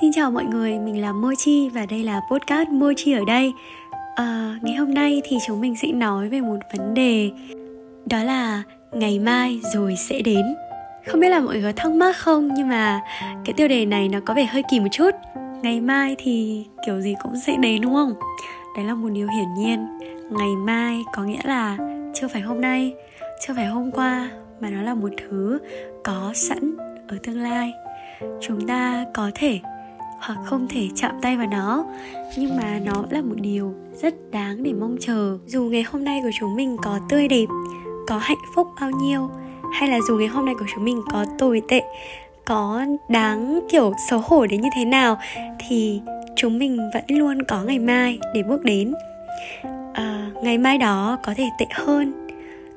Xin chào mọi người, mình là Mochi và đây là podcast Mochi ở đây. À, ngày hôm nay thì chúng mình sẽ nói về một vấn đề đó là ngày mai rồi sẽ đến. Không biết là mọi người có thắc mắc không nhưng mà cái tiêu đề này nó có vẻ hơi kỳ một chút. Ngày mai thì kiểu gì cũng sẽ đến đúng không? Đấy là một điều hiển nhiên. Ngày mai có nghĩa là chưa phải hôm nay, chưa phải hôm qua mà nó là một thứ có sẵn ở tương lai. Chúng ta có thể hoặc không thể chạm tay vào nó. Nhưng mà nó là một điều rất đáng để mong chờ. Dù ngày hôm nay của chúng mình có tươi đẹp có hạnh phúc bao nhiêu hay là dù ngày hôm nay của chúng mình có tồi tệ có đáng kiểu xấu hổ đến như thế nào thì chúng mình vẫn luôn có ngày mai để bước đến. À, ngày mai đó có thể tệ hơn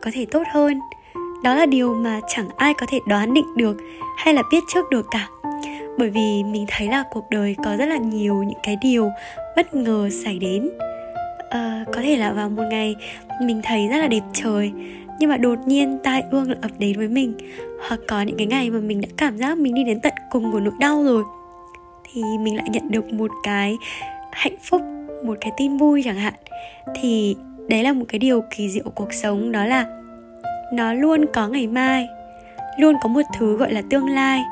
có thể tốt hơn. Đó là điều mà chẳng ai có thể đoán định được hay là biết trước được cả bởi vì mình thấy là cuộc đời có rất là nhiều những cái điều bất ngờ xảy đến. À, có thể là vào một ngày mình thấy rất là đẹp trời nhưng mà đột nhiên tai ương lại ập đến với mình. Hoặc có những cái ngày mà mình đã cảm giác mình đi đến tận cùng của nỗi đau rồi. Thì mình lại nhận được một cái hạnh phúc một cái tin vui chẳng hạn. Thì đấy là một cái điều kỳ diệu của cuộc sống đó là nó luôn có ngày mai luôn có một thứ gọi là tương lai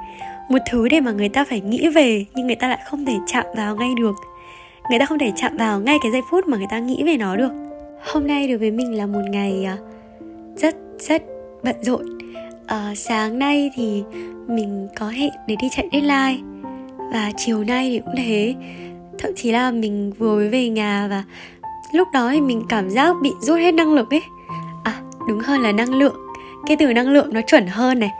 một thứ để mà người ta phải nghĩ về nhưng người ta lại không thể chạm vào ngay được. Người ta không thể chạm vào ngay cái giây phút mà người ta nghĩ về nó được. Hôm nay đối với mình là một ngày à, rất rất bận rộn. À, sáng nay thì mình có hẹn để đi chạy deadline và chiều nay thì cũng thế. Thậm chí là mình vừa mới về nhà và lúc đó thì mình cảm giác bị rút hết năng lực ấy. À đúng hơn là năng lượng. Cái từ năng lượng nó chuẩn hơn này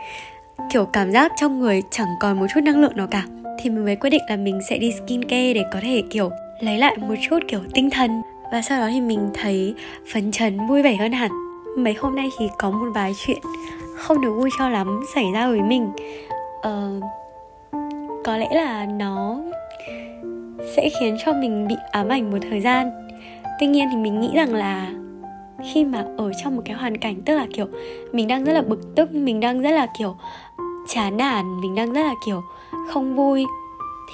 kiểu cảm giác trong người chẳng còn một chút năng lượng nào cả. Thì mình mới quyết định là mình sẽ đi skincare để có thể kiểu lấy lại một chút kiểu tinh thần. Và sau đó thì mình thấy phấn chấn vui vẻ hơn hẳn. Mấy hôm nay thì có một vài chuyện không được vui cho lắm xảy ra với mình. Ờ, có lẽ là nó sẽ khiến cho mình bị ám ảnh một thời gian. Tuy nhiên thì mình nghĩ rằng là khi mà ở trong một cái hoàn cảnh tức là kiểu mình đang rất là bực tức mình đang rất là kiểu chán nản, mình đang rất là, kiểu, không vui.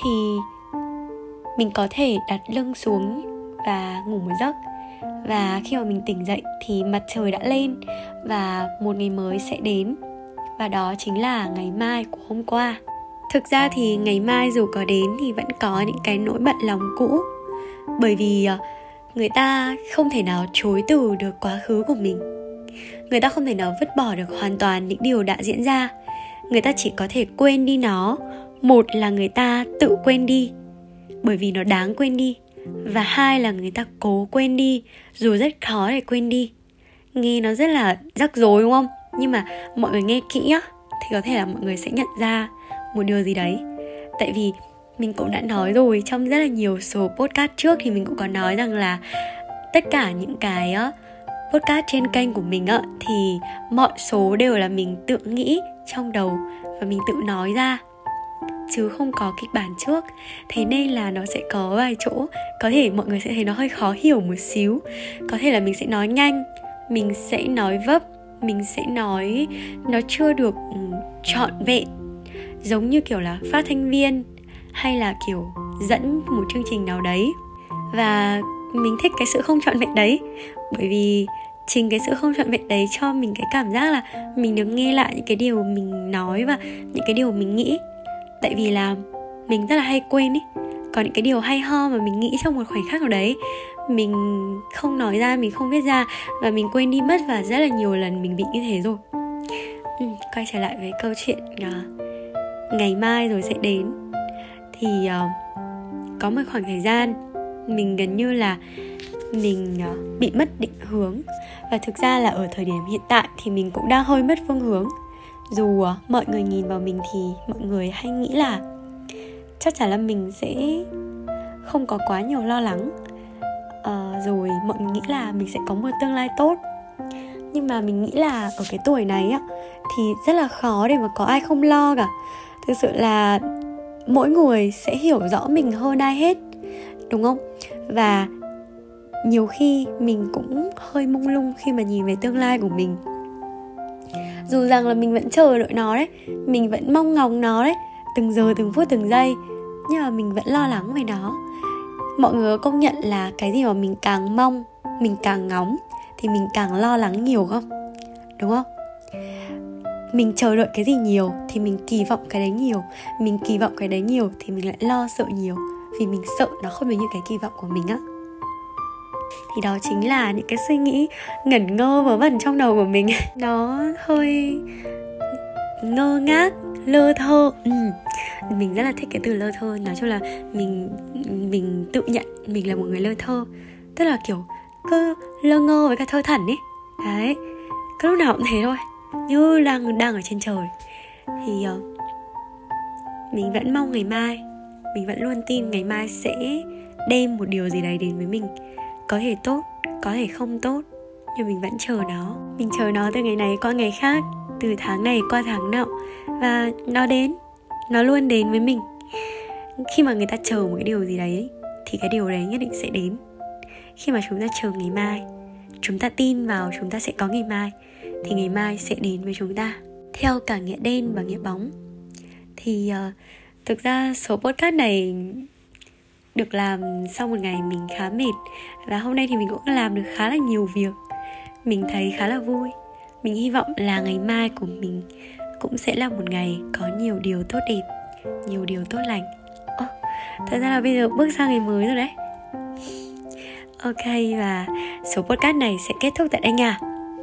Thì mình có thể đặt lưng xuống và ngủ một giấc. Và khi mà mình tỉnh dậy thì mặt trời đã lên và một ngày mới sẽ đến. Và đó chính là ngày mai của hôm qua. Thực ra thì ngày mai dù có đến thì vẫn có những cái nỗi bận lòng cũ. Bởi vì ờ, người ta không thể nào chối từ được quá khứ của mình. Người ta không thể nào vứt bỏ được hoàn toàn những điều đã diễn ra người ta chỉ có thể quên đi nó. Một là người ta tự quên đi, bởi vì nó đáng quên đi. Và hai là người ta cố quên đi, dù rất khó để quên đi. Nghe nó rất là rắc rối, đúng không? Nhưng mà mọi người nghe kỹ á, thì có thể là mọi người sẽ nhận ra một điều gì đấy. Tại vì mình cũng đã nói rồi, trong rất là nhiều số podcast trước thì mình cũng có nói rằng là tất cả những cái podcast trên kênh của mình ạ thì mọi số đều là mình tự nghĩ trong đầu và mình tự nói ra, chứ không có kịch bản trước. Thế nên là nó sẽ có vài chỗ, có thể mọi người sẽ thấy nó hơi khó hiểu một xíu. Có thể là mình sẽ nói nhanh, mình sẽ nói vấp, mình sẽ nói nó chưa được ừ, trọn vẹn, giống như kiểu là phát thanh viên hay là kiểu dẫn một chương trình nào đấy. Và mình thích cái sự không trọn vẹn đấy bởi vì chính cái sự không trọn vẹn đấy cho mình cái cảm giác là mình được nghe lại những cái điều mình nói và những cái điều mình nghĩ. Tại vì là mình rất là hay quên ý. Có những cái điều hay ho mà mình nghĩ trong một khoảnh khắc nào đấy mình không nói ra mình không viết ra và mình quên đi mất và rất là nhiều lần mình bị như thế rồi. Ừ, quay trở lại với câu chuyện uh, ngày mai rồi sẽ đến. Thì uh, có một khoảng thời gian mình gần như là mình à, bị mất định hướng. Và thực ra là ở thời điểm hiện tại thì mình cũng đang hơi mất phương hướng. Dù à, mọi người nhìn vào mình thì mọi người hay nghĩ là chắc chắn là mình sẽ không có quá nhiều lo lắng. À, rồi mọi người nghĩ là mình sẽ có một tương lai tốt. Nhưng mà mình nghĩ là ở cái tuổi này á thì rất là khó để mà có ai không lo cả. Thực sự là mỗi người sẽ hiểu rõ mình hơn ai hết đúng không? Và nhiều khi mình cũng hơi mông lung khi mà nhìn về tương lai của mình. Dù rằng là mình vẫn chờ đợi nó đấy, mình vẫn mong ngóng nó đấy, từng giờ, từng phút, từng giây, nhưng mà mình vẫn lo lắng về nó. Mọi người công nhận là cái gì mà mình càng mong, mình càng ngóng thì mình càng lo lắng nhiều không? Đúng không? Mình chờ đợi cái gì nhiều thì mình kỳ vọng cái đấy nhiều, mình kỳ vọng cái đấy nhiều thì mình lại lo sợ nhiều vì mình sợ nó không được như cái kỳ vọng của mình á thì đó chính là những cái suy nghĩ ngẩn ngơ vớ vẩn trong đầu của mình. Nó hơi ngơ ngác lơ thơ. Ừ. mình rất là thích cái từ lơ thơ. Nói chung là mình mình tự nhận mình là một người lơ thơ. Tức là kiểu cứ lơ ngơ với cả thơ thẩn ấy. Đấy. Cứ lúc nào cũng thế thôi. Như đang đang ở trên trời. Thì uh, mình vẫn mong ngày mai mình vẫn luôn tin ngày mai sẽ đem một điều gì đấy đến với mình có thể tốt có thể không tốt nhưng mình vẫn chờ nó mình chờ nó từ ngày này qua ngày khác từ tháng này qua tháng nọ và nó đến nó luôn đến với mình. Khi mà người ta chờ một cái điều gì đấy thì cái điều đấy nhất định sẽ đến. Khi mà chúng ta chờ ngày mai chúng ta tin vào chúng ta sẽ có ngày mai thì ngày mai sẽ đến với chúng ta. Theo cả nghĩa đen và nghĩa bóng thì uh, thực ra số podcast này được làm sau một ngày mình khá mệt. Và hôm nay thì mình cũng làm được khá là nhiều việc. Mình thấy khá là vui. Mình hy vọng là ngày mai của mình cũng sẽ là một ngày có nhiều điều tốt đẹp nhiều điều tốt lành. Oh, thật ra là bây giờ bước sang ngày mới rồi đấy. Ok và số podcast này sẽ kết thúc tại đây nha.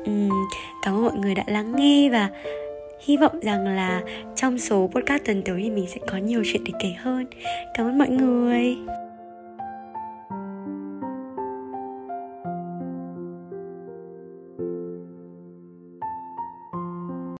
Uhm, cảm ơn mọi người đã lắng nghe và hy vọng rằng là trong số podcast tuần tới thì mình sẽ có nhiều chuyện để kể hơn. Cảm ơn mọi người.